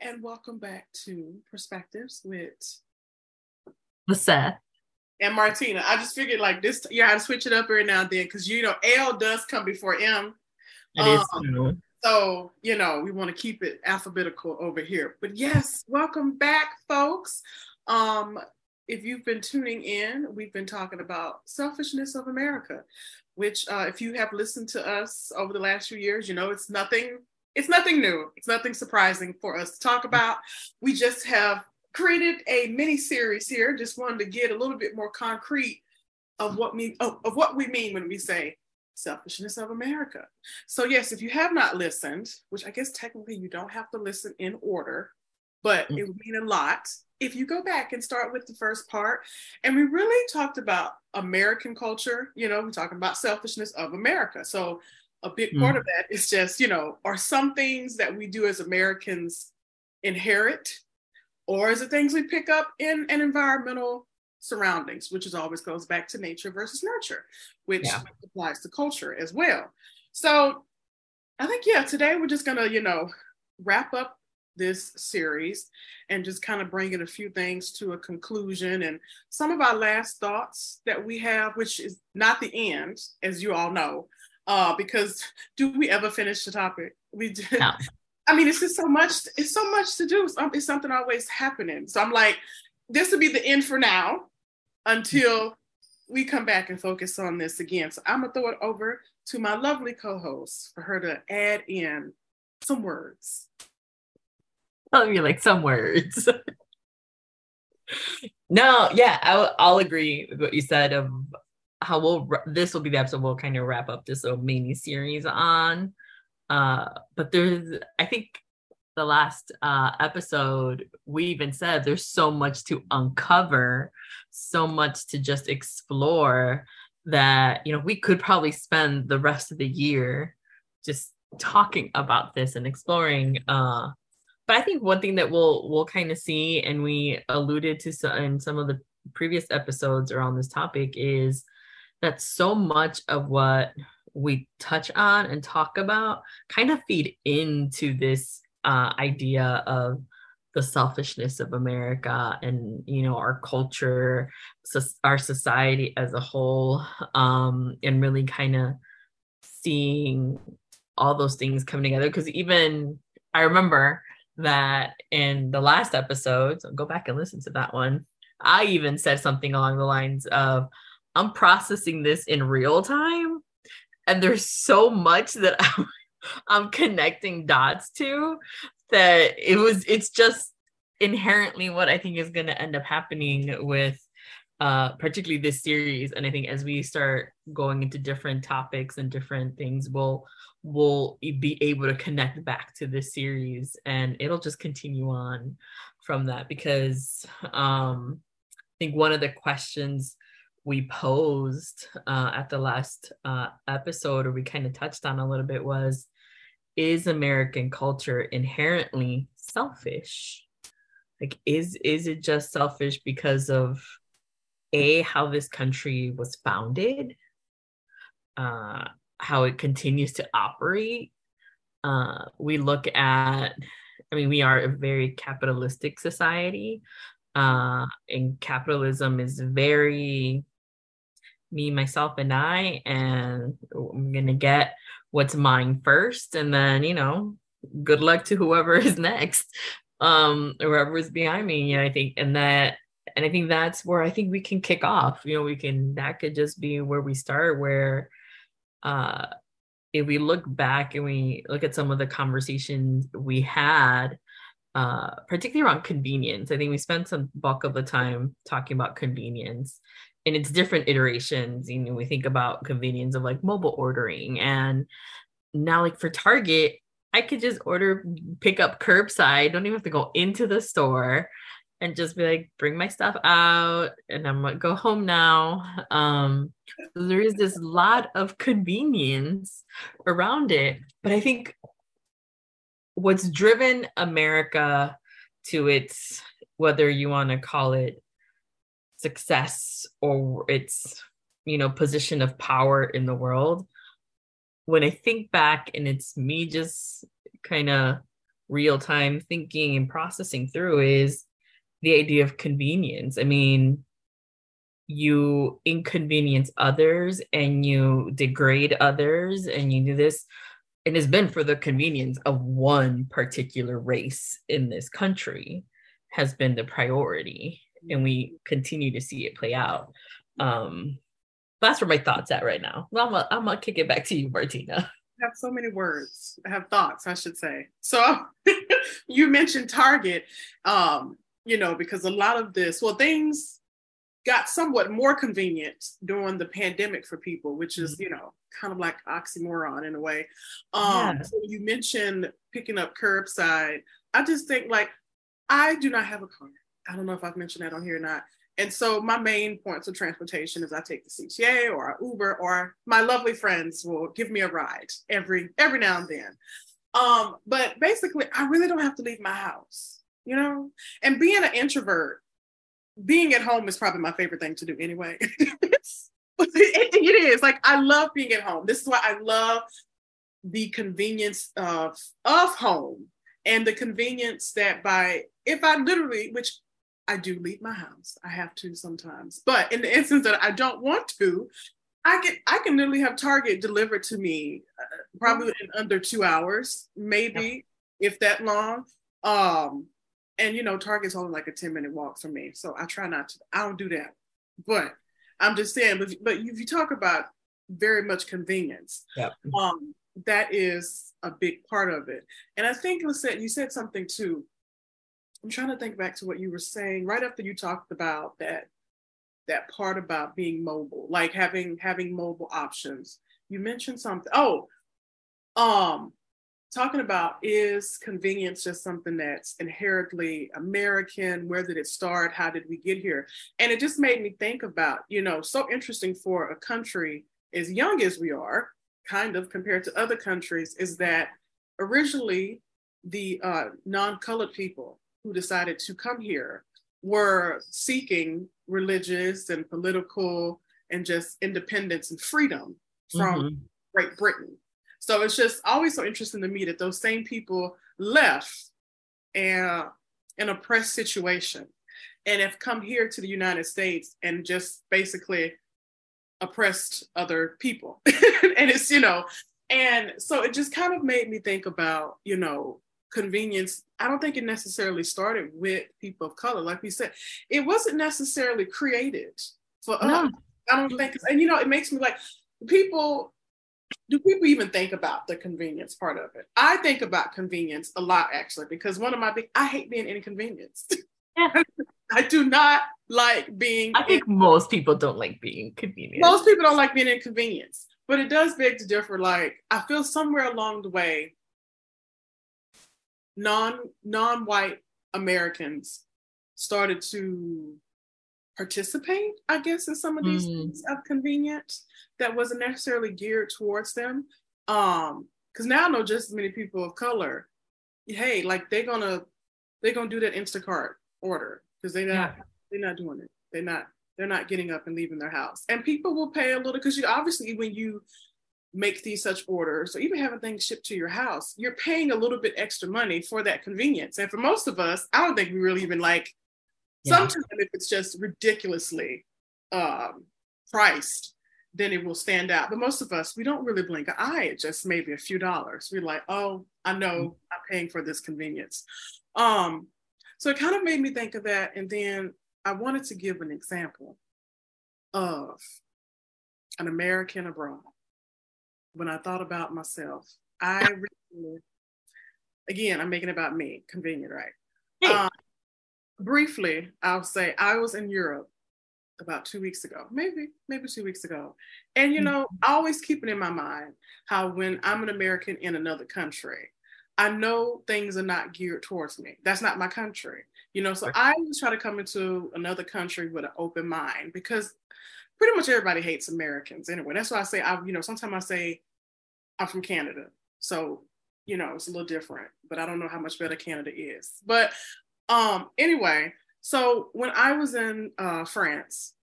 and welcome back to Perspectives with Lisette and Martina. I just figured like this, yeah, I switch it up every now and then because you know L does come before M. It um, is true. So, you know, we want to keep it alphabetical over here. But yes, welcome back, folks. Um, if you've been tuning in, we've been talking about selfishness of America, which uh, if you have listened to us over the last few years, you know it's nothing it's nothing new. It's nothing surprising for us to talk about. We just have created a mini series here. Just wanted to get a little bit more concrete of what me of, of what we mean when we say selfishness of America. So yes, if you have not listened, which I guess technically you don't have to listen in order, but it would mean a lot if you go back and start with the first part. And we really talked about American culture. You know, we're talking about selfishness of America. So a big part mm. of that is just, you know, are some things that we do as Americans inherit, or is it things we pick up in an environmental surroundings, which is always goes back to nature versus nurture, which yeah. applies to culture as well. So I think, yeah, today we're just gonna, you know, wrap up this series and just kind of bringing a few things to a conclusion and some of our last thoughts that we have, which is not the end, as you all know, uh, because do we ever finish the topic? We do. No. I mean, it's just so much. It's so much to do. It's something always happening. So I'm like, this will be the end for now, until we come back and focus on this again. So I'm gonna throw it over to my lovely co-host for her to add in some words. Tell me like some words. no, yeah, I'll, I'll agree with what you said of how we'll this will be the episode we'll kind of wrap up this little mini series on. Uh but there's i think the last uh episode we even said there's so much to uncover so much to just explore that you know we could probably spend the rest of the year just talking about this and exploring uh but i think one thing that we'll we'll kind of see and we alluded to some, in some of the previous episodes around this topic is that so much of what we touch on and talk about kind of feed into this uh, idea of the selfishness of America and you know our culture, so our society as a whole, um, and really kind of seeing all those things coming together. Because even I remember that in the last episode, so go back and listen to that one. I even said something along the lines of, I'm processing this in real time and there's so much that I'm, I'm connecting dots to that it was it's just inherently what I think is going to end up happening with uh, particularly this series. And i think as we start going into different topics and different things we'll we'll be able to connect back to this series and it'll just continue on from that. Because um i think one of the questions we posed uh, at the last uh, episode, or we kind of touched on a little bit, was is American culture inherently selfish? Like, is is it just selfish because of a how this country was founded, uh, how it continues to operate? Uh, we look at, I mean, we are a very capitalistic society, uh, and capitalism is very me, myself, and I, and I'm gonna get what's mine first, and then you know, good luck to whoever is next, um, whoever is behind me. You know, I think, and that, and I think that's where I think we can kick off. You know, we can that could just be where we start, where, uh, if we look back and we look at some of the conversations we had uh, particularly around convenience. I think we spent some bulk of the time talking about convenience in its different iterations. You know, we think about convenience of like mobile ordering, and now like for Target, I could just order pick up curbside. Don't even have to go into the store and just be like, bring my stuff out, and I'm gonna go home now. Um, there is this lot of convenience around it, but I think what's driven America to its whether you want to call it success or its you know position of power in the world. When i think back and it's me just kind of real time thinking and processing through is the idea of convenience. I mean, you inconvenience others and you degrade others and you do this. And it's been for the convenience of one particular race in this country has been the priority and we continue to see it play out um that's where my thoughts at right now well, I'm, gonna, I'm gonna kick it back to you martina I have so many words I have thoughts i should say so you mentioned target um you know because a lot of this well things got somewhat more convenient during the pandemic for people, which is, mm-hmm. you know, kind of like oxymoron in a way. Um, yeah. so you mentioned picking up curbside. I just think like I do not have a car. I don't know if I've mentioned that on here or not. And so my main points of transportation is I take the CTA or Uber or my lovely friends will give me a ride every every now and then. Um, but basically I really don't have to leave my house, you know? And being an introvert, being at home is probably my favorite thing to do anyway. it, it is like I love being at home. This is why I love the convenience of of home and the convenience that by if I literally, which I do leave my house, I have to sometimes, but in the instance that I don't want to, I can I can literally have Target delivered to me uh, probably in under two hours, maybe if that long. Um, and you know, Target's only like a 10 minute walk from me. So I try not to, I don't do that. But I'm just saying, but, but if you talk about very much convenience, yeah. um, that is a big part of it. And I think, Lisette, you said something too. I'm trying to think back to what you were saying right after you talked about that that part about being mobile, like having having mobile options. You mentioned something. Oh, um, talking about is convenience just something that's inherently American? Where did it start? How did we get here? And it just made me think about, you know, so interesting for a country as young as we are, kind of compared to other countries, is that originally the uh, non colored people who decided to come here were seeking religious and political and just independence and freedom from mm-hmm. Great Britain. So it's just always so interesting to me that those same people left and an oppressed situation and have come here to the United States and just basically oppressed other people. and it's, you know, and so it just kind of made me think about, you know, convenience. I don't think it necessarily started with people of color. Like we said, it wasn't necessarily created for no. us. I don't think, and you know, it makes me like people do people even think about the convenience part of it? I think about convenience a lot actually, because one of my big I hate being inconvenienced. Yeah. I do not like being I think most people don't like being inconvenienced. Most people don't like being inconvenienced. But it does beg to differ. Like I feel somewhere along the way, non non-white Americans started to participate, I guess, in some of these mm. things of convenience that wasn't necessarily geared towards them. Um, because now I know just as many people of color, hey, like they're gonna they're gonna do that Instacart order because they're not yeah. they're not doing it. They're not they're not getting up and leaving their house. And people will pay a little because you obviously when you make these such orders or even having things shipped to your house, you're paying a little bit extra money for that convenience. And for most of us, I don't think we really even like yeah. Sometimes if it's just ridiculously um, priced, then it will stand out. But most of us, we don't really blink an eye at just maybe a few dollars. We're like, oh, I know mm-hmm. I'm paying for this convenience. Um, so it kind of made me think of that. And then I wanted to give an example of an American abroad. When I thought about myself, I really, again, I'm making it about me, convenient, right? Hey. Um, briefly, I'll say I was in Europe about two weeks ago, maybe, maybe two weeks ago. And, you know, mm-hmm. Always keeping in my mind how when I'm an American in another country, I know things are not geared towards me. That's not my country, you know. So I always try to come into another country with an open mind because pretty much everybody hates Americans anyway. That's why I say I, you know, sometimes I say I'm from Canada, so you know it's a little different. But I don't know how much better Canada is. But um, anyway, so when I was in uh, France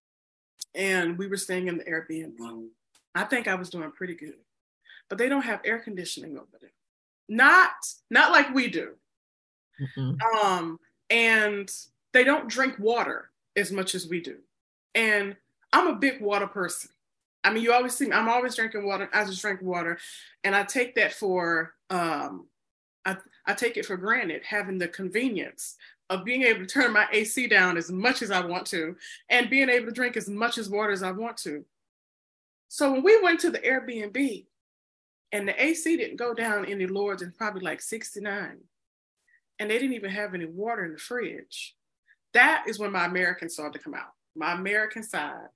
and we were staying in the Airbnb, I think I was doing pretty good. But they don't have air conditioning over there. Not not like we do. Mm-hmm. Um, and they don't drink water as much as we do. And I'm a big water person. I mean, you always see me, I'm always drinking water. I just drink water. And I take that for, um, I, I take it for granted having the convenience of being able to turn my AC down as much as I want to and being able to drink as much as water as I want to. So when we went to the Airbnb and the AC didn't go down any lower than probably like 69, and they didn't even have any water in the fridge, that is when my American started to come out. My American side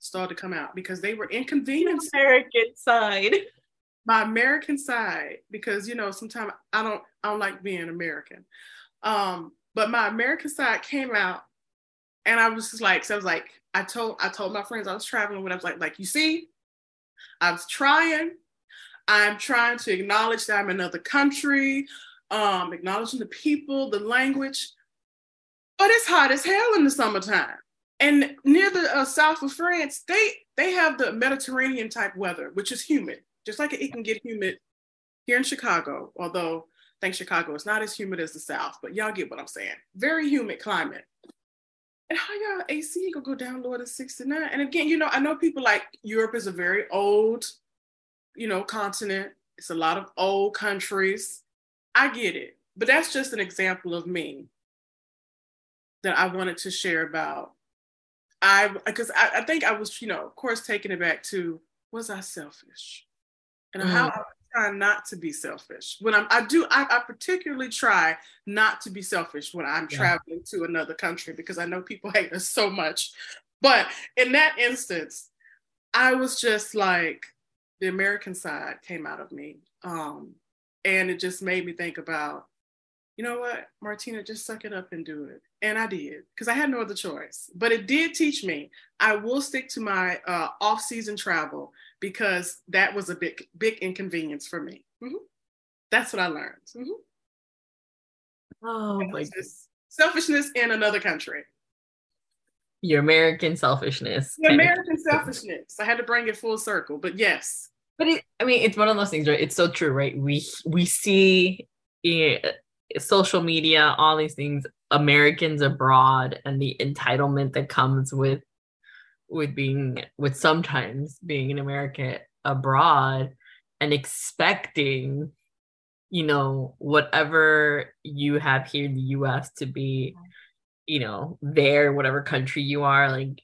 started to come out because they were inconvenienced. American side. My American side, because you know, sometimes I don't I don't like being American. Um, but my American side came out and I was just like, so I was like, I told I told my friends I was traveling when I was like, like, you see, I was trying. I'm trying to acknowledge that I'm in another country, um, acknowledging the people, the language. But it's hot as hell in the summertime. And near the uh, south of France, they they have the Mediterranean type weather, which is humid, just like it can get humid here in Chicago. Although think Chicago is not as humid as the South, but y'all get what I'm saying. Very humid climate. And how y'all AC gonna go down lower than 69? And again, you know, I know people like Europe is a very old, you know, continent. It's a lot of old countries. I get it, but that's just an example of me that I wanted to share about. I because I, I, think I was, you know, of course, taking it back to was I selfish, and mm. how I try not to be selfish. When I'm, I do, I, I particularly try not to be selfish when I'm yeah. traveling to another country because I know people hate us so much. But in that instance, I was just like, the American side came out of me. Um, and it just made me think about, you know what, Martina, just suck it up and do it. And I did because I had no other choice. But it did teach me I will stick to my uh, off season travel because that was a big, big inconvenience for me. Mm-hmm. That's what I learned. Mm-hmm. Oh my Selfishness in another country. Your American selfishness. Your American selfishness. I had to bring it full circle, but yes. But it, I mean, it's one of those things, right? It's so true, right? We we see eh, social media, all these things, Americans abroad, and the entitlement that comes with with being with sometimes being an American abroad and expecting you know whatever you have here in the US to be you know there whatever country you are like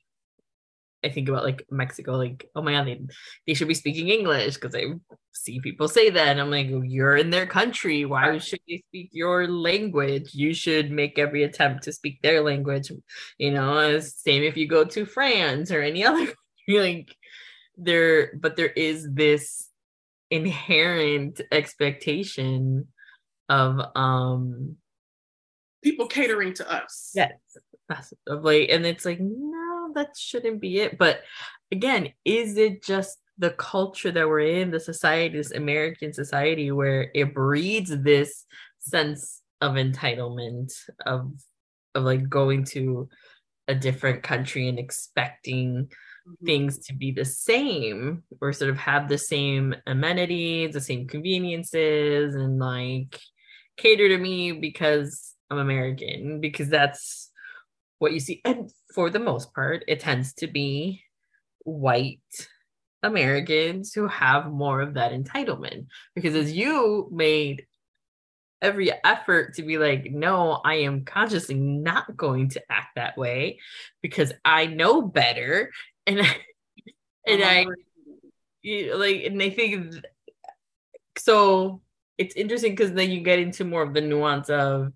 I think about like Mexico, like, oh my god, they, they should be speaking English because I see people say that. And I'm like, you're in their country. Why should they speak your language? You should make every attempt to speak their language. You know, same if you go to France or any other like there, but there is this inherent expectation of um people catering to us. Yes. Of like, and it's like, no that shouldn't be it. But again, is it just the culture that we're in, the society, this American society, where it breeds this sense of entitlement of of like going to a different country and expecting mm-hmm. things to be the same or sort of have the same amenities, the same conveniences, and like cater to me because I'm American, because that's what you see. And for the most part, it tends to be white Americans who have more of that entitlement. Because as you made every effort to be like, no, I am consciously not going to act that way because I know better. And I, and I uh-huh. like, and I think so. It's interesting because then you get into more of the nuance of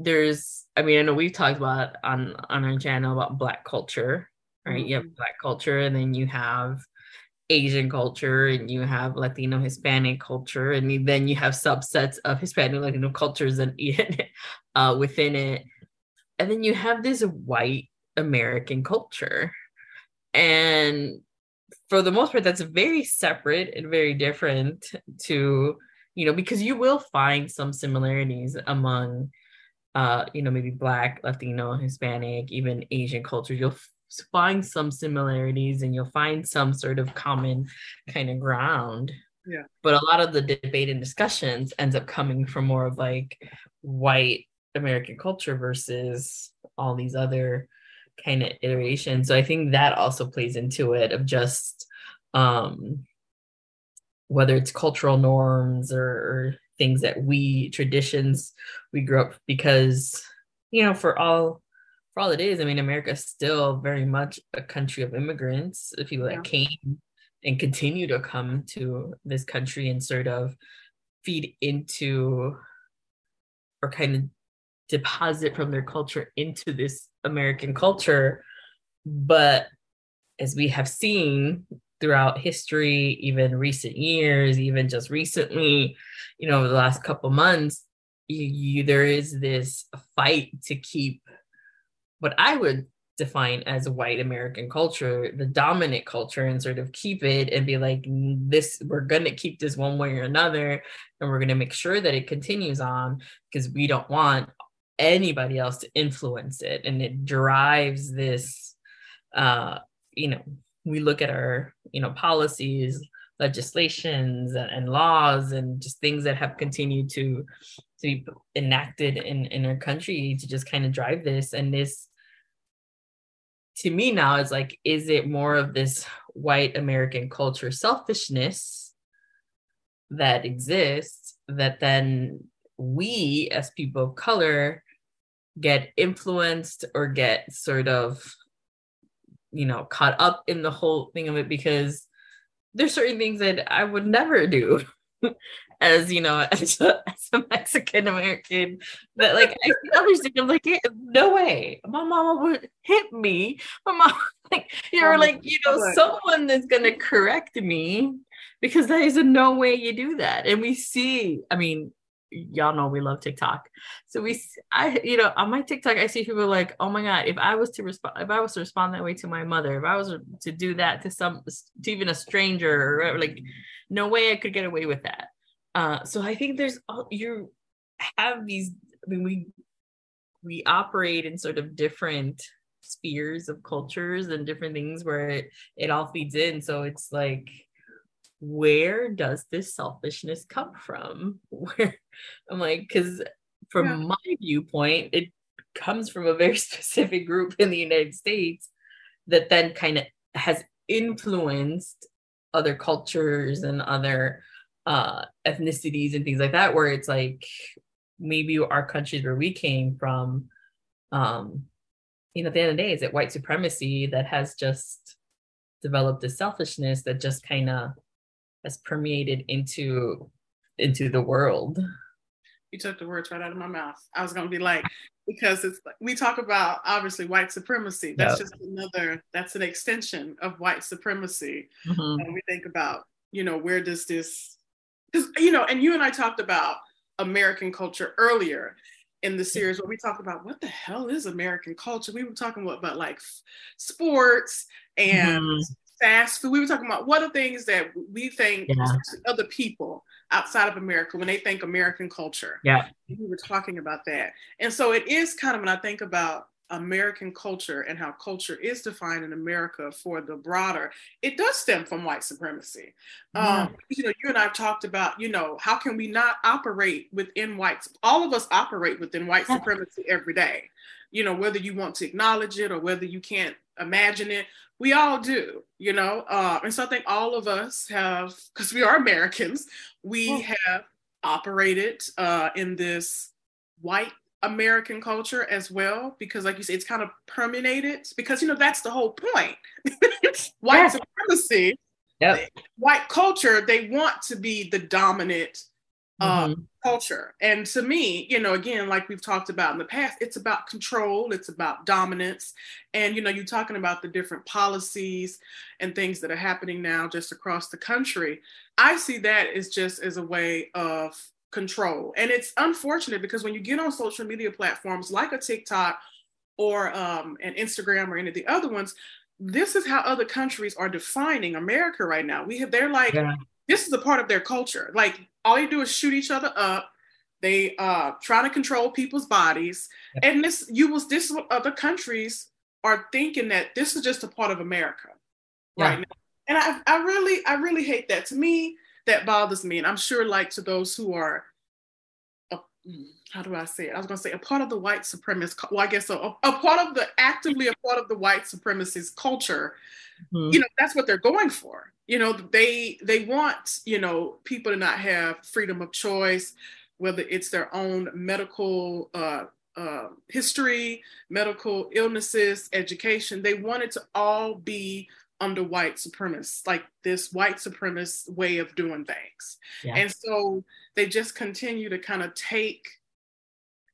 there's I mean, I know we've talked about on on our channel about black culture, right? Mm-hmm. You have mm-hmm. black culture and then you have Asian culture and you have Latino Hispanic culture and then you have subsets of Hispanic Latino cultures and uh, within it. And then you have this white American culture. And for the most part, that's very separate and very different to, you know, because you will find some similarities among uh, you know, maybe Black, Latino, Hispanic, even Asian cultures, you'll find some similarities and you'll find some sort of common kind of ground. Yeah. But a lot of the debate and discussions ends up coming from more of like, white American culture versus all these other kind of iterations. So I think that also plays into it of just um whether it's cultural norms or, or things that we traditions we grew up because you know for all for all it is i mean america is still very much a country of immigrants. The people that came and continue to come to this country and sort of feed into or kind of deposit from their culture into this american culture. But as we have seen throughout history, even recent years, even just recently, you know, over the last couple months, you, you, there is this fight to keep what I would define as white American culture, the dominant culture, and sort of keep it and be like, this, we're going to keep this one way or another. And we're going to make sure that it continues on because we don't want anybody else to influence it. And it drives this, uh, you know, we look at our you know policies legislations and laws and just things that have continued to to be enacted in in our country to just kind of drive this. And this to me now is like is it more of this white american culture selfishness that exists that then we as people of color get influenced or get sort of you know, caught up in the whole thing of it because there's certain things that I would never do as you know as a, as a Mexican American that like I see others I'm like yeah, no way. My mama would hit me. My mom like you're like you know someone is gonna correct me because there is a no way you do that. And we see I mean y'all know we love TikTok. So we, I, you know, on my TikTok, I see people like, oh my god, if I was to respond, if I was to respond that way to my mother, if I was to do that to some, to even a stranger, or like, no way I could get away with that. Uh, so I think there's, all you have these. I mean, we we operate in sort of different spheres of cultures and different things where it, it all feeds in. So it's like where does this selfishness come from? Where I'm like, because from yeah. my viewpoint, it comes from a very specific group in the United States that then kind of has influenced other cultures and other uh, ethnicities and things like that, where it's like maybe our countries where we came from, um, you know, at the end of the day, is it white supremacy that has just developed a selfishness that just kind of has permeated into into the world. You took the words right out of my mouth. I was gonna be like, because it's we talk about obviously white supremacy. That's yep. just another. That's an extension of white supremacy. Mm-hmm. And we think about, you know, where does this? Because you know, and you and I talked about American culture earlier in the series where we talked about what the hell is American culture. We were talking about, about like sports and mm-hmm fast food. We were talking about what are things that we think yeah. other people outside of America when they think American culture. Yeah. We were talking about that. And so it is kind of when I think about American culture and how culture is defined in America for the broader, it does stem from white supremacy. Yeah. Um, you know, you and I've talked about, you know, how can we not operate within white, all of us operate within white yeah. supremacy every day. You know, whether you want to acknowledge it or whether you can't imagine it, we all do, you know. Uh, and so I think all of us have, because we are Americans, we have operated uh, in this white American culture as well, because like you say, it's kind of permeated. Because you know that's the whole point. white yeah. supremacy, yep. white culture, they want to be the dominant uh, mm-hmm. culture. And to me, you know, again, like we've talked about in the past, it's about control, it's about dominance. And, you know, you're talking about the different policies and things that are happening now just across the country. I see that as just as a way of control. And it's unfortunate because when you get on social media platforms like a TikTok or um, an Instagram or any of the other ones, this is how other countries are defining America right now. We have, they're like, yeah this is a part of their culture. Like all they do is shoot each other up. They uh, try to control people's bodies, and this you was this other countries are thinking that this is just a part of America, yeah. right? Now. And I, I really, I really hate that. To me, that bothers me, and I'm sure, like to those who are how do I say it? I was going to say a part of the white supremacist. Well, I guess so. A, a part of the actively a part of the white supremacist culture. Mm-hmm. You know, that's what they're going for. You know, they they want you know people to not have freedom of choice, whether it's their own medical uh, uh, history, medical illnesses, education. They want it to all be under white supremacists, like this white supremacist way of doing things. Yeah. And so they just continue to kind of take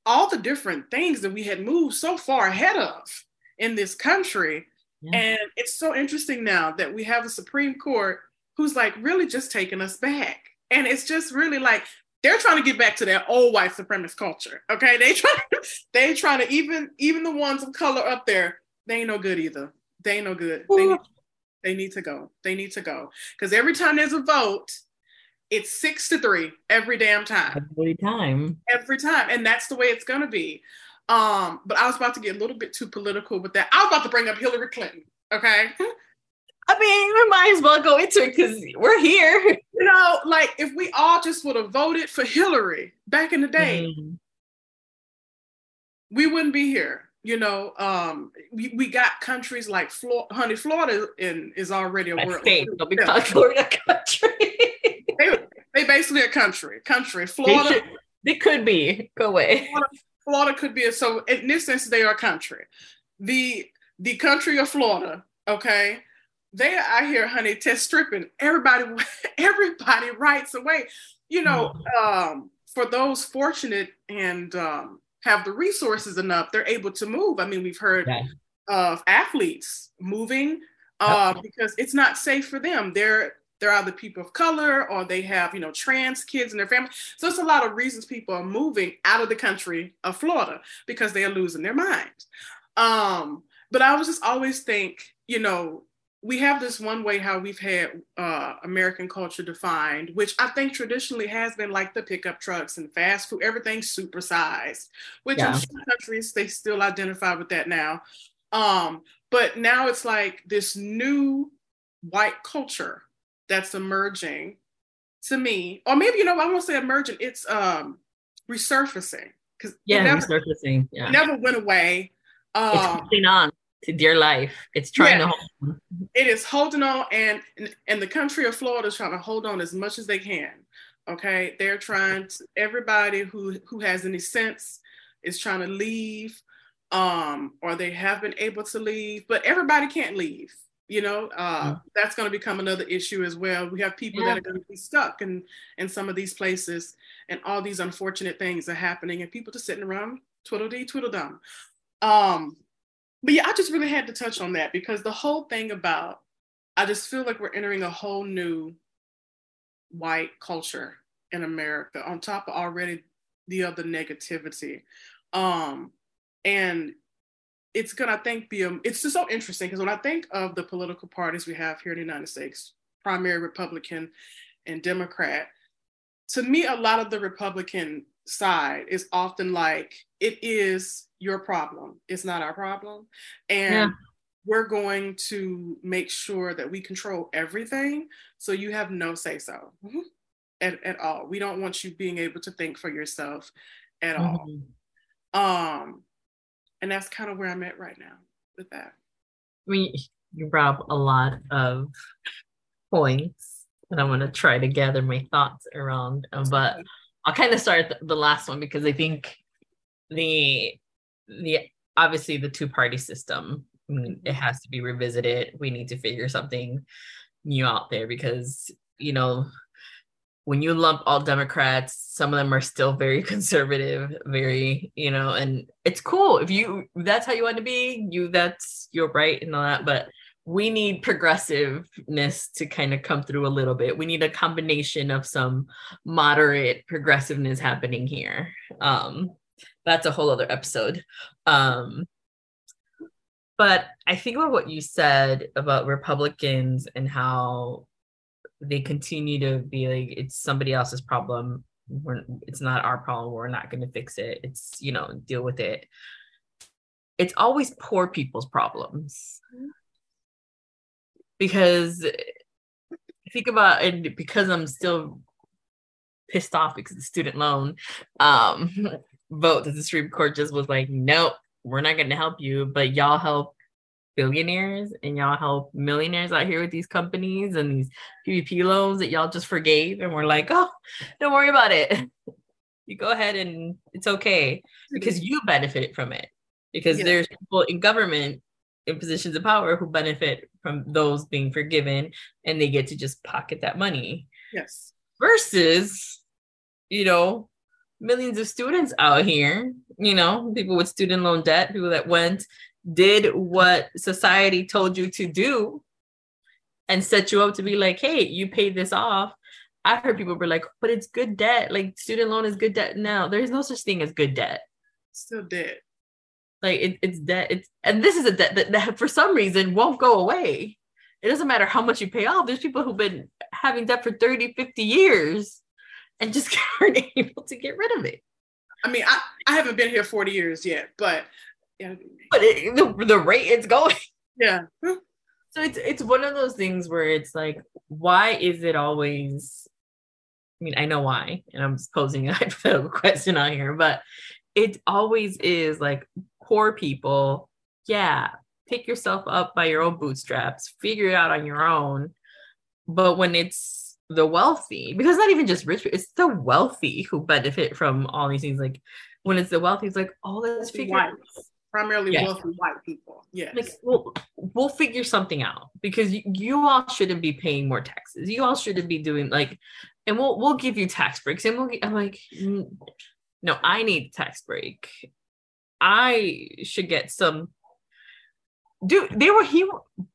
all the different things that we had moved so far ahead of in this country. Yeah. And it's so interesting now that we have a Supreme Court who's like really just taking us back. And it's just really like they're trying to get back to that old white supremacist culture. Okay. They try they trying to even even the ones of color up there, they ain't no good either. They ain't no good. They need, they need to go. They need to go. Because every time there's a vote, it's six to three every damn time. Every time. Every time. And that's the way it's gonna be. Um, but I was about to get a little bit too political with that. I was about to bring up Hillary Clinton. Okay. I mean, we might as well go into it because we're here. You know, like if we all just would have voted for Hillary back in the day, mm-hmm. we wouldn't be here. You know, um, we, we got countries like Florida, honey, Florida in, is already a world. State. They'll be called Florida country. they, they basically a country. Country. Florida. They, should, they could be. Go away. Florida, Florida could be a, so in this sense they are a country. The the country of Florida, okay, they are out here, honey, test stripping. Everybody, everybody writes away. You know, mm-hmm. um, for those fortunate and um, have the resources enough, they're able to move. I mean, we've heard yeah. of athletes moving uh, because it's not safe for them. They're they're either people of color or they have you know trans kids in their family. So it's a lot of reasons people are moving out of the country of Florida because they are losing their mind. Um, but I was just always think, you know, we have this one way how we've had uh, American culture defined, which I think traditionally has been like the pickup trucks and fast food, everything supersized, which yeah. in some countries they still identify with that now. Um, but now it's like this new white culture that's emerging to me, or maybe you know, I won't say emerging, it's um resurfacing because yeah, never, resurfacing, yeah, never went away. Um, it's holding on to dear life. It's trying yeah, to hold on. It is holding on, and and the country of Florida is trying to hold on as much as they can. Okay, they're trying to. Everybody who who has any sense is trying to leave, um, or they have been able to leave, but everybody can't leave. You know, uh, that's going to become another issue as well. We have people yeah. that are going to be stuck in in some of these places, and all these unfortunate things are happening, and people just sitting around twiddle dee twiddle dum. Um, but yeah, I just really had to touch on that because the whole thing about I just feel like we're entering a whole new white culture in America on top of already the other negativity. Um, and it's gonna I think be a, it's just so interesting because when I think of the political parties we have here in the United States, primary Republican and Democrat, to me a lot of the Republican side is often like it is your problem it's not our problem and yeah. we're going to make sure that we control everything so you have no say so mm-hmm. at, at all we don't want you being able to think for yourself at mm-hmm. all um and that's kind of where i'm at right now with that. I mean you brought up a lot of points and i'm going to try to gather my thoughts around but i'll kind of start the last one because i think the the obviously the two party system I mean, it mm-hmm. has to be revisited. We need to figure something new out there because you know when you lump all democrats some of them are still very conservative very you know and it's cool. If you that's how you want to be you that's your right and all that but we need progressiveness to kind of come through a little bit. We need a combination of some moderate progressiveness happening here. Um that's a whole other episode. Um, but I think about what you said about Republicans and how they continue to be like it's somebody else's problem. We're, it's not our problem. We're not going to fix it. It's you know deal with it. It's always poor people's problems because think about and because I'm still pissed off because the student loan um, vote that the Supreme Court just was like, nope, we're not going to help you, but y'all help billionaires and y'all help millionaires out here with these companies and these PPP loans that y'all just forgave. And we're like, oh, don't worry about it. You go ahead and it's okay because you benefited from it. Because yeah. there's people in government in positions of power who benefit from those being forgiven and they get to just pocket that money. Yes. Versus, you know, millions of students out here, you know, people with student loan debt, people that went did what society told you to do and set you up to be like, hey, you paid this off. I've heard people were like, but it's good debt. Like student loan is good debt now. There's no such thing as good debt. Still debt. Like it, it's debt. It's and this is a debt that, that for some reason won't go away. It doesn't matter how much you pay off. There's people who've been having debt for 30, 50 years and just aren't able to get rid of it. I mean, I, I haven't been here 40 years yet, but yeah. But it, the the rate it's going. Yeah. So it's it's one of those things where it's like, why is it always? I mean, I know why, and I'm just posing a hypothetical question on here, but it always is like poor people. Yeah, pick yourself up by your own bootstraps, figure it out on your own. But when it's the wealthy, because not even just rich, it's the wealthy who benefit from all these things. Like when it's the wealthy, it's like, oh, let's figure it out primarily yes. wealthy white people. Yes. Like, we'll, we'll figure something out because you, you, all shouldn't be paying more taxes. You all shouldn't be doing like, and we'll we'll give you tax breaks. And we'll I'm like, mm, no, I need tax break. I should get some. Dude, they were he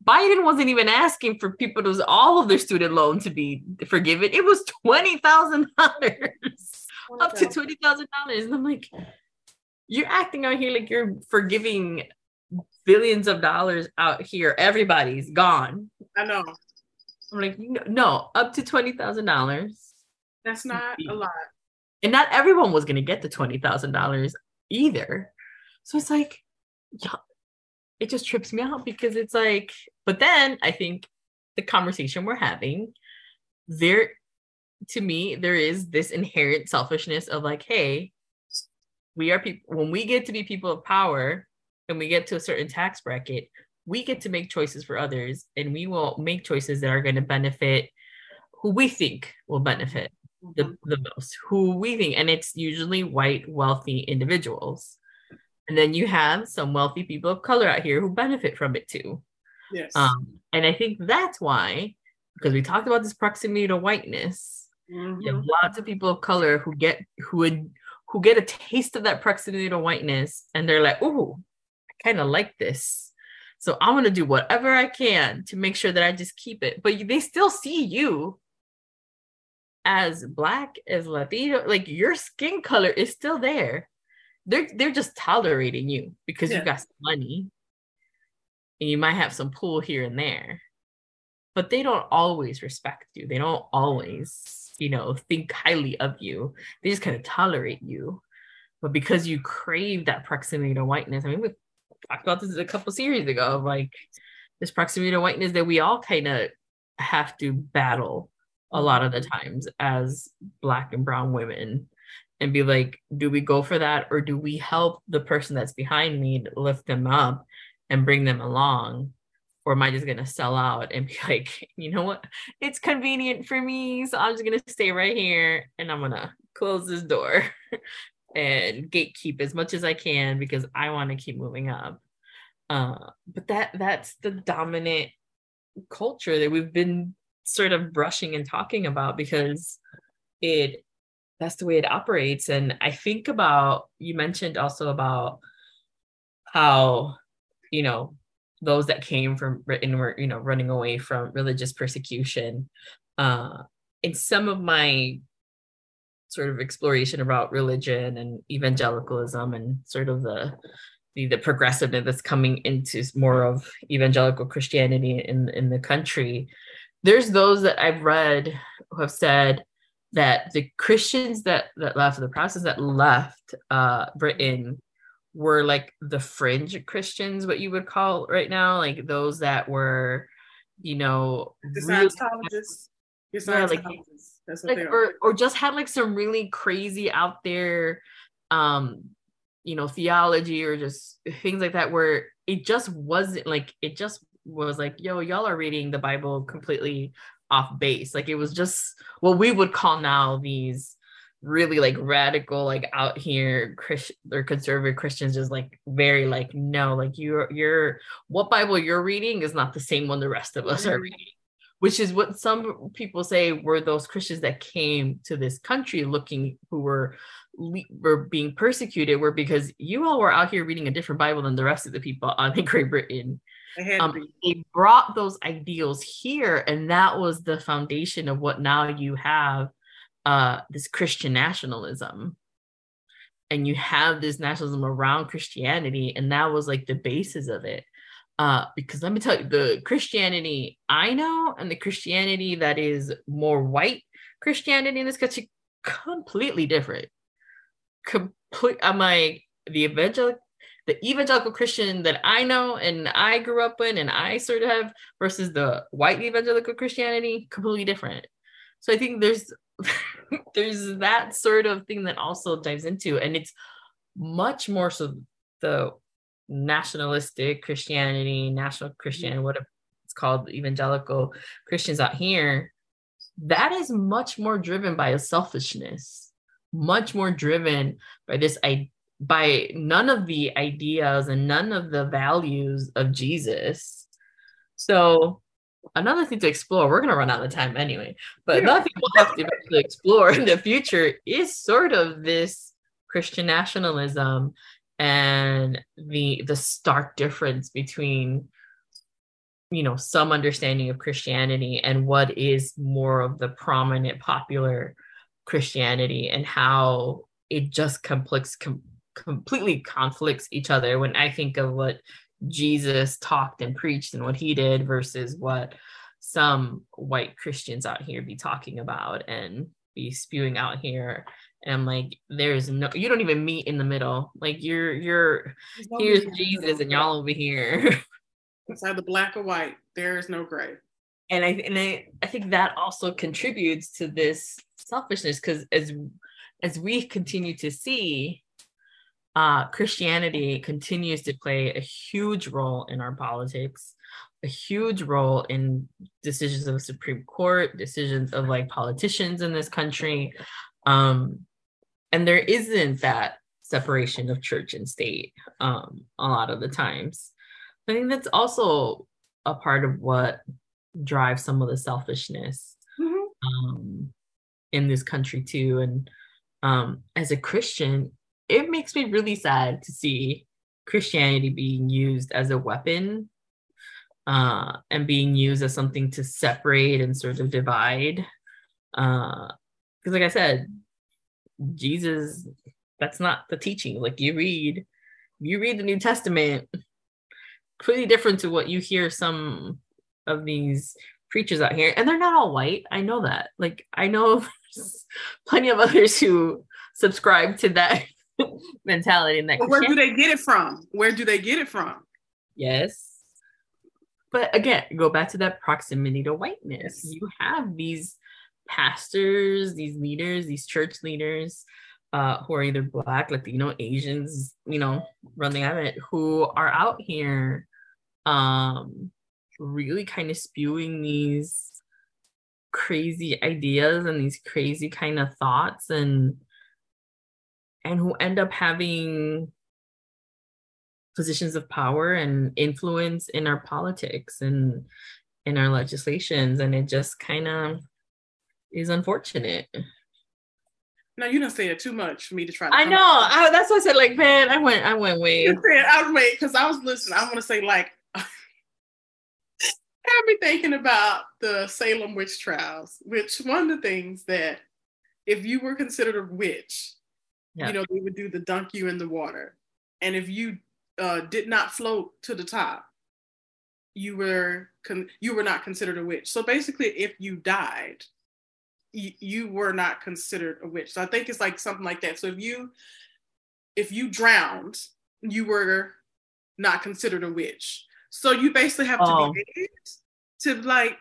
Biden wasn't even asking for people to all of their student loan to be forgiven. It was twenty thousand dollars, up to twenty thousand dollars, and I'm like, you're acting out here like you're forgiving billions of dollars out here. Everybody's gone. I know. I'm like, no, up to twenty thousand dollars. That's not a lot. And not everyone was gonna get the twenty thousand dollars either. So it's like, yeah, it just trips me out because it's like, but then I think the conversation we're having, there to me, there is this inherent selfishness of like, hey, we are people when we get to be people of power and we get to a certain tax bracket we get to make choices for others and we will make choices that are going to benefit who we think will benefit the, mm-hmm. the most who we think and it's usually white wealthy individuals and then you have some wealthy people of color out here who benefit from it too yes um, and i think that's why because we talked about this proximity to whiteness mm-hmm. you have lots of people of color who get who would who get a taste of that proximity to whiteness and they're like, oh, I kind of like this. So I'm going to do whatever I can to make sure that I just keep it. But they still see you as black, as Latino, like your skin color is still there. They're they're just tolerating you because yeah. you got some money and you might have some pull here and there. But they don't always respect you. They don't always you know, think highly of you. They just kind of tolerate you. But because you crave that proximity to whiteness, I mean, we talked about this a couple series ago, like this proximity to whiteness that we all kind of have to battle a mm-hmm. lot of the times as black and brown women and be like, do we go for that or do we help the person that's behind me lift them up and bring them along? Or am I just gonna sell out and be like, you know what, it's convenient for me, so I'm just gonna stay right here and I'm gonna close this door and gatekeep as much as I can because I want to keep moving up. Uh, but that that's the dominant culture that we've been sort of brushing and talking about because it that's the way it operates. And I think about you mentioned also about how you know those that came from Britain were you know running away from religious persecution uh in some of my sort of exploration about religion and evangelicalism and sort of the the, the progressiveness that's coming into more of evangelical christianity in in the country there's those that i've read who have said that the christians that that left the process that left uh britain were like the fringe Christians, what you would call right now, like those that were, you know, the Scientologists. yeah, like, That's what like, or, or just had like some really crazy out there um you know theology or just things like that where it just wasn't like it just was like yo y'all are reading the bible completely off base. Like it was just what we would call now these really like radical like out here christian or conservative christians is like very like no like you're you're what bible you're reading is not the same one the rest of us are mm-hmm. reading which is what some people say were those christians that came to this country looking who were were being persecuted were because you all were out here reading a different bible than the rest of the people on in great britain um, they brought those ideals here and that was the foundation of what now you have uh, this Christian nationalism. And you have this nationalism around Christianity, and that was like the basis of it. Uh, because let me tell you, the Christianity I know and the Christianity that is more white Christianity in this country, completely different. Complete. I'm like the evangelical, the evangelical Christian that I know and I grew up in, and I sort of have versus the white evangelical Christianity, completely different. So I think there's there's that sort of thing that also dives into and it's much more so the nationalistic christianity national christianity what it's called evangelical christians out here that is much more driven by a selfishness much more driven by this i by none of the ideas and none of the values of jesus. So another thing to explore. We're gonna run out of time anyway, but yeah. another thing we'll have to explore in the future is sort of this Christian nationalism and the the stark difference between you know some understanding of Christianity and what is more of the prominent popular Christianity and how it just conflicts com- completely conflicts each other when I think of what Jesus talked and preached and what he did versus what some white Christians out here be talking about and be spewing out here. And I'm like, there's no, you don't even meet in the middle. Like you're, you're, here's Jesus and y'all over here. Inside the black or white, there is no gray. And I, and I, I think that also contributes to this selfishness because as, as we continue to see, uh, Christianity continues to play a huge role in our politics, a huge role in decisions of the Supreme Court, decisions of like politicians in this country. Um, and there isn't that separation of church and state um, a lot of the times. I think that's also a part of what drives some of the selfishness mm-hmm. um, in this country too. And um, as a Christian, it makes me really sad to see Christianity being used as a weapon uh, and being used as something to separate and sort of divide. Because, uh, like I said, Jesus, that's not the teaching. Like you read, you read the New Testament, pretty different to what you hear some of these preachers out here, and they're not all white. I know that. Like I know plenty of others who subscribe to that mentality in that. where do they get it from? Where do they get it from? Yes. But again, go back to that proximity to whiteness. You have these pastors, these leaders, these church leaders uh, who are either Black, Latino, Asians, you know, running at it, who are out here um, really kind of spewing these crazy ideas and these crazy kind of thoughts and and who end up having positions of power and influence in our politics and in our legislations and it just kind of is unfortunate no, you don't say it too much for me to try. To I know. I, that's why I said, like, man, I went, I went way. I wait because I was listening. I want to say, like, I've been thinking about the Salem witch trials. Which one of the things that, if you were considered a witch, yeah. you know, they would do the dunk you in the water. And if you uh, did not float to the top, you were con- you were not considered a witch. So basically, if you died, y- you were not considered a witch. So I think it's like something like that. So if you if you drowned, you were not considered a witch. So you basically have oh. to be to like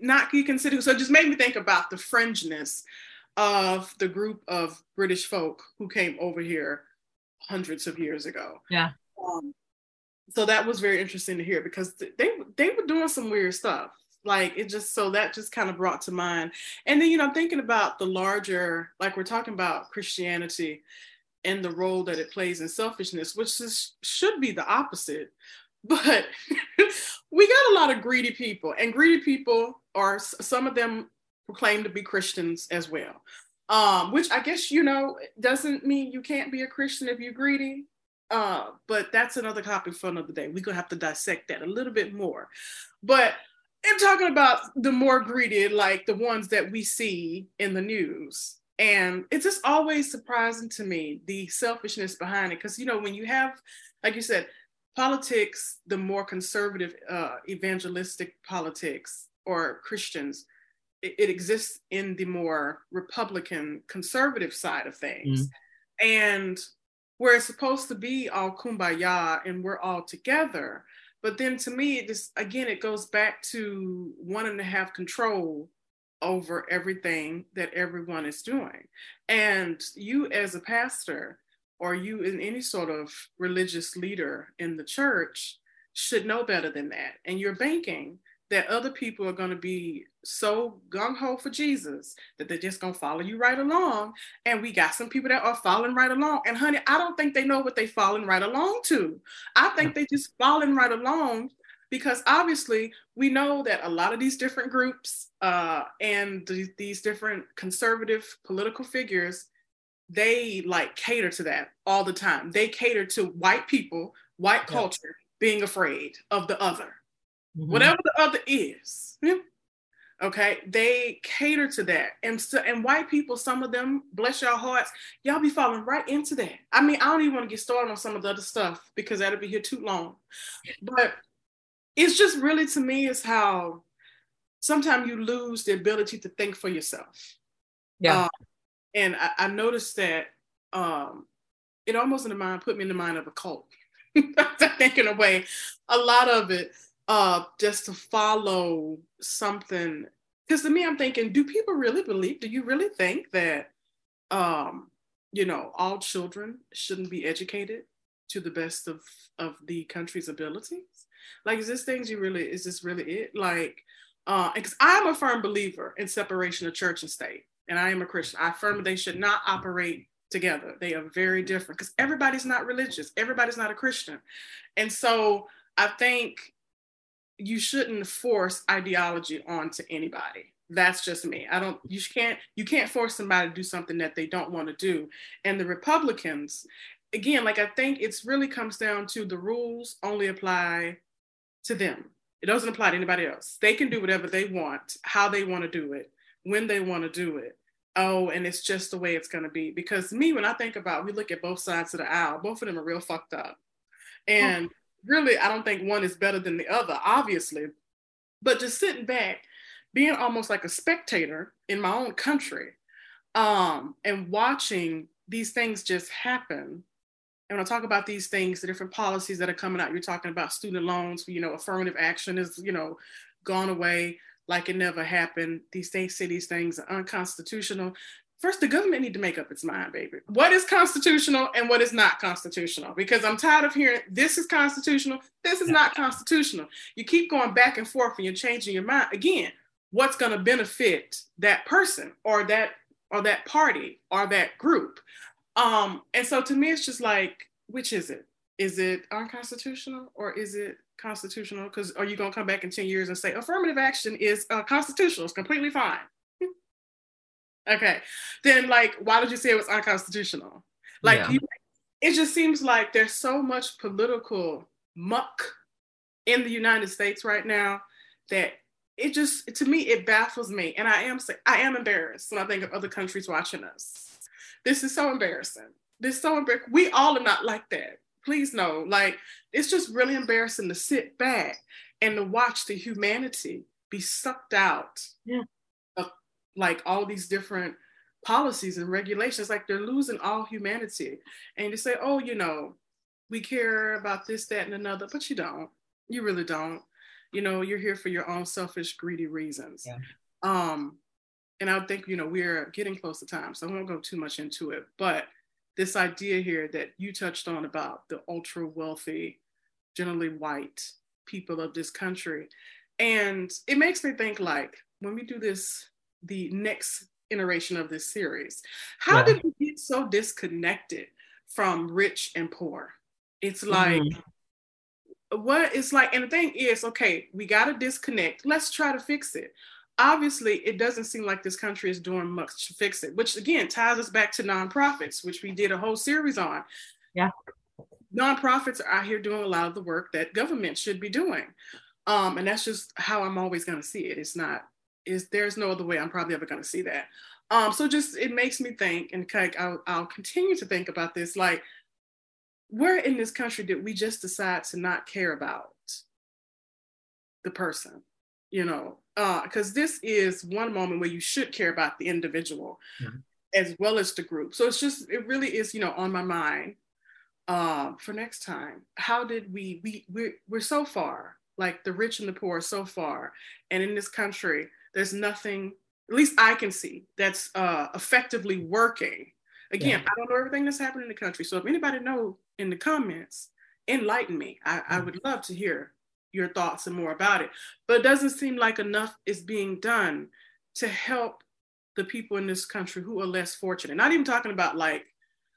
not be considered. So it just made me think about the fringeness of the group of British folk who came over here hundreds of years ago. Yeah. Um, so that was very interesting to hear because they they were doing some weird stuff. Like it just so that just kind of brought to mind. And then you know I'm thinking about the larger like we're talking about Christianity and the role that it plays in selfishness, which is, should be the opposite. But we got a lot of greedy people, and greedy people are some of them proclaim to be Christians as well. Um, which I guess you know doesn't mean you can't be a Christian if you're greedy. Uh, but that's another topic for another day. We're gonna have to dissect that a little bit more. But I'm talking about the more greedy, like the ones that we see in the news. And it's just always surprising to me the selfishness behind it. Because, you know, when you have, like you said, politics, the more conservative, uh, evangelistic politics or Christians, it, it, exists in the more Republican, conservative side of things. Mm. And where it's supposed to be all kumbaya and we're all together. But then to me, it just again, it goes back to wanting to have control over everything that everyone is doing. And you, as a pastor, or you in any sort of religious leader in the church, should know better than that. And you're banking that other people are going to be so gung ho for Jesus that they're just going to follow you right along. And we got some people that are following right along. And honey, I don't think they know what they're following right along to. I think they just following right along because obviously we know that a lot of these different groups uh, and th- these different conservative political figures they like cater to that all the time they cater to white people white culture being afraid of the other mm-hmm. whatever the other is. Okay, they cater to that, and so and white people, some of them, bless your hearts, y'all be falling right into that. I mean, I don't even want to get started on some of the other stuff because that'll be here too long. But it's just really to me is how sometimes you lose the ability to think for yourself. Yeah, um, and I, I, noticed that um, it almost in the mind put me in the mind of a cult. I think in a way, a lot of it uh, just to follow something. Because to me, I'm thinking, do people really believe? Do you really think that, um, you know, all children shouldn't be educated to the best of of the country's abilities? Like, is this things you really? Is this really it? Like, uh, because I'm a firm believer in separation of church and state, and I am a Christian. I affirm they should not operate together. They are very different because everybody's not religious. Everybody's not a Christian, and so I think you shouldn't force ideology onto anybody. That's just me. I don't you can't you can't force somebody to do something that they don't want to do. And the republicans again like i think it's really comes down to the rules only apply to them. It doesn't apply to anybody else. They can do whatever they want how they want to do it when they want to do it. Oh and it's just the way it's going to be. Because me when i think about we look at both sides of the aisle both of them are real fucked up. And really, I don't think one is better than the other, obviously. But just sitting back, being almost like a spectator in my own country, um, and watching these things just happen. And when I talk about these things, the different policies that are coming out, you're talking about student loans, you know, affirmative action is, you know, gone away like it never happened. These things say these things are unconstitutional. First, the government need to make up its mind, baby. What is constitutional and what is not constitutional? Because I'm tired of hearing this is constitutional, this is not constitutional. You keep going back and forth and you're changing your mind. Again, what's going to benefit that person or that or that party or that group? Um, and so to me, it's just like, which is it? Is it unconstitutional or is it constitutional? Because are you going to come back in 10 years and say affirmative action is uh, constitutional? It's completely fine. Okay. Then like why did you say it was unconstitutional? Like yeah. you, it just seems like there's so much political muck in the United States right now that it just to me it baffles me and I am I am embarrassed when I think of other countries watching us. This is so embarrassing. This is so embarrassing. We all are not like that. Please know. Like it's just really embarrassing to sit back and to watch the humanity be sucked out yeah like all these different policies and regulations like they're losing all humanity and you say oh you know we care about this that and another but you don't you really don't you know, you're here for your own selfish, greedy reasons. Yeah. Um, and I think, you know, we're getting close to time, so I won't go too much into it. But this idea here that you touched on about the ultra wealthy, generally white people of this country. And it makes me think like when we do this, the next iteration of this series, how yeah. did we get so disconnected from rich and poor? It's like, mm-hmm. what it's like, and the thing is, okay, we got to disconnect. Let's try to fix it obviously it doesn't seem like this country is doing much to fix it which again ties us back to nonprofits which we did a whole series on yeah nonprofits are out here doing a lot of the work that government should be doing um, and that's just how i'm always going to see it it's not is there's no other way i'm probably ever going to see that um, so just it makes me think and I'll, I'll continue to think about this like where in this country did we just decide to not care about the person you know because uh, this is one moment where you should care about the individual mm-hmm. as well as the group. So it's just, it really is, you know, on my mind uh, for next time. How did we, we, we're, we're so far, like the rich and the poor so far. And in this country, there's nothing, at least I can see, that's uh, effectively working. Again, yeah. I don't know everything that's happening in the country. So if anybody know in the comments, enlighten me. I, I mm-hmm. would love to hear your thoughts and more about it. But it doesn't seem like enough is being done to help the people in this country who are less fortunate. Not even talking about like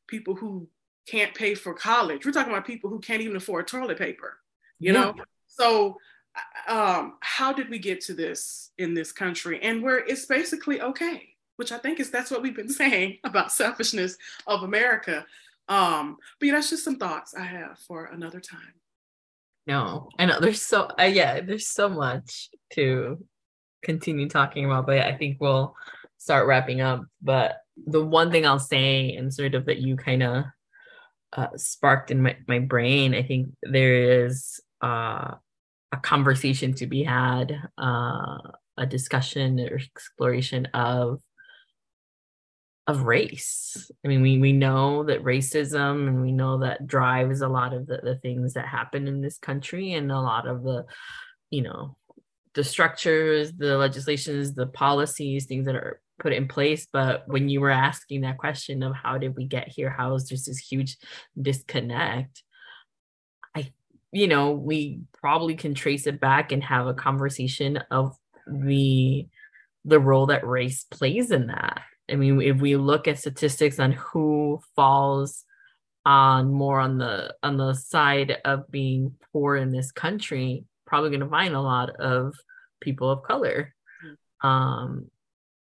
people who can't pay for college. We're talking about people who can't even afford toilet paper, you yeah. know? So um, how did we get to this in this country and where it's basically okay, which I think is that's what we've been saying about selfishness of America. Um, but yeah, that's just some thoughts I have for another time. No, I know there's so uh, yeah, there's so much to continue talking about, but I think we'll start wrapping up. But the one thing I'll say, and sort of that you kind of uh, sparked in my, my brain, I think there is uh, a conversation to be had, uh, a discussion or exploration of of race. I mean, we we know that racism and we know that drives a lot of the, the things that happen in this country and a lot of the, you know, the structures, the legislations, the policies, things that are put in place. But when you were asking that question of how did we get here, how is just this huge disconnect? You know, we probably can trace it back and have a conversation of the the role that race plays in that I mean, if we look at statistics on who falls on more on the on the side of being poor in this country, probably going to find a lot of people of color. Mm-hmm. Um,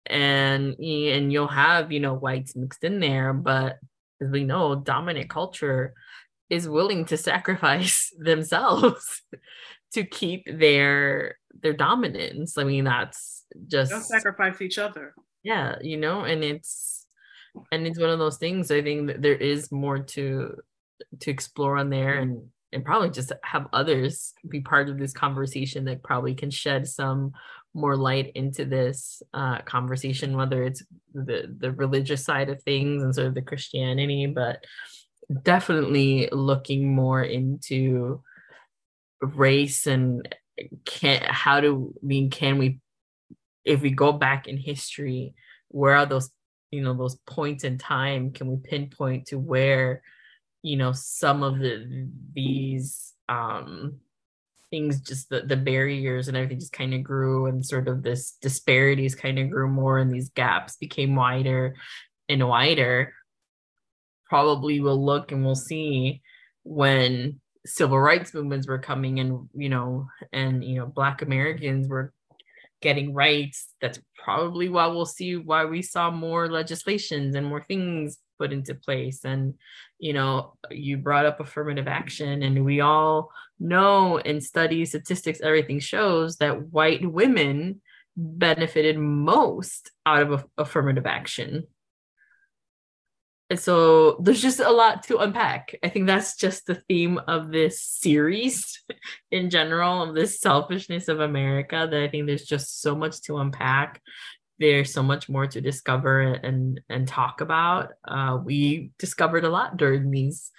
and and you'll have you know whites mixed in there, but as we know, dominant culture is willing to sacrifice themselves to keep their their dominance. I mean, that's just They'll sacrifice each other yeah you know and it's and it's one of those things i think that there is more to to explore on there and and probably just have others be part of this conversation that probably can shed some more light into this uh, conversation whether it's the the religious side of things and sort of the christianity but definitely looking more into race and can how do I mean can we if we go back in history, where are those, you know, those points in time? Can we pinpoint to where, you know, some of the these um things just the, the barriers and everything just kind of grew and sort of this disparities kind of grew more and these gaps became wider and wider probably we'll look and we'll see when civil rights movements were coming and you know and you know black americans were getting rights. That's probably why we'll see why we saw more legislations and more things put into place. And, you know, you brought up affirmative action, and we all know in studies, statistics, everything shows that white women benefited most out of affirmative action so there's just a lot to unpack. I think that's just the theme of this series in general of this selfishness of America that I think there's just so much to unpack. There's so much more to discover and and talk about. Uh, we discovered a lot during these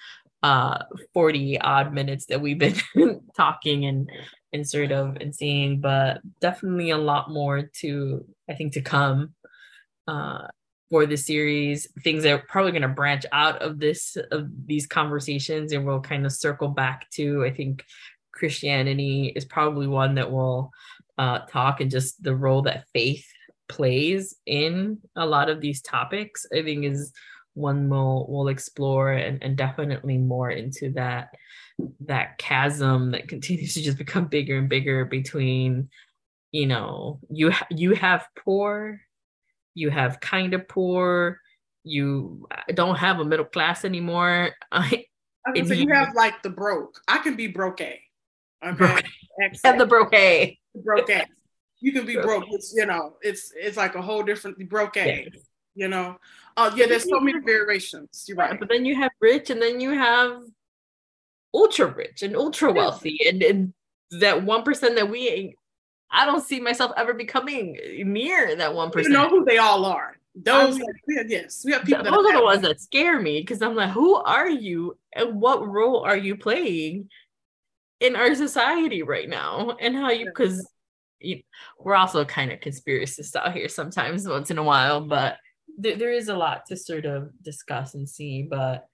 uh 40 odd minutes that we've been talking and and sort of and seeing but definitely a lot more to i think to come uh for the series things that are probably going to branch out of this of these conversations and we'll kind of circle back to i think christianity is probably one that will uh talk and just the role that faith plays in a lot of these topics i think is one we'll we'll explore and, and definitely more into that that chasm that continues to just become bigger and bigger between you know you you have poor you have kind of poor you uh, don't have a middle class anymore I, I so you have like the broke i can be broke okay broke. and the broke broke you can be broke, it's you know it's it's like a whole different broke yes. you know Oh yeah, there's so many variations. You're right. But then you have rich, and then you have ultra rich and ultra wealthy, and, and that one percent that we I don't see myself ever becoming near that one person. percent. You know who they all are. Those, yes, we have people. Those are the ones that scare me because I'm like, who are you, and what role are you playing in our society right now, and how you? Because we're also kind of conspiracists out here sometimes, once in a while, but there, there is a lot to sort of discuss and see but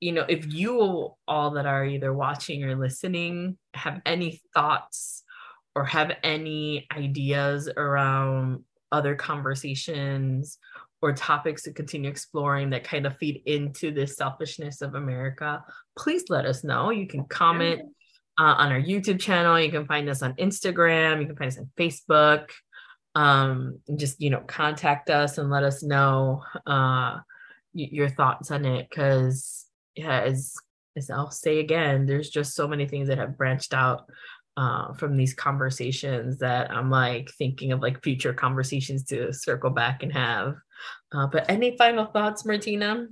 you know if you all that are either watching or listening have any thoughts or have any ideas around other conversations or topics to continue exploring that kind of feed into this selfishness of America, please let us know. You can comment uh, on our YouTube channel. You can find us on Instagram. You can find us on Facebook um, just you know contact us and let us know uh, your thoughts on it because yeah, as as I'll say again, there's just so many things that have branched out uh, from these conversations that I'm like thinking of like future conversations to circle back and have. Uh, but any final thoughts, Martina?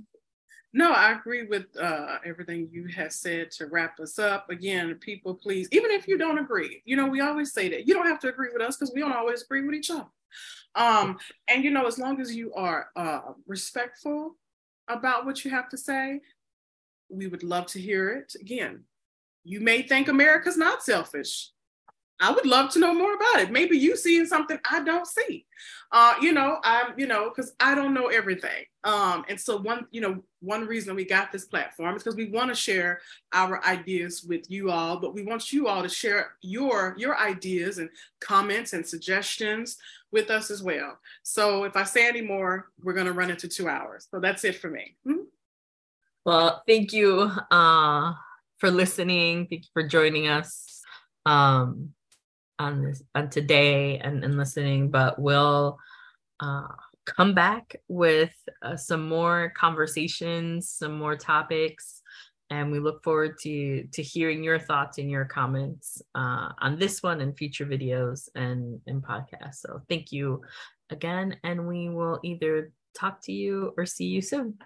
No, I agree with uh, everything you have said to wrap us up. Again, people, please, even if you don't agree, you know, we always say that you don't have to agree with us because we don't always agree with each other. Um, and you know, as long as you are uh, respectful about what you have to say, we would love to hear it. Again, you may think America's not selfish. I would love to know more about it. Maybe you seeing something I don't see. Uh, you know, I'm, you know, because I don't know everything. Um, and so one, you know, one reason we got this platform is because we want to share our ideas with you all, but we want you all to share your your ideas and comments and suggestions with us as well. So if I say any more, we're gonna run into two hours. So that's it for me. Mm-hmm. Well, thank you uh, for listening. Thank you for joining us. Um, on this on today and, and listening, but we'll uh, come back with uh, some more conversations, some more topics, and we look forward to to hearing your thoughts and your comments uh, on this one and future videos and and podcasts. So thank you again, and we will either talk to you or see you soon.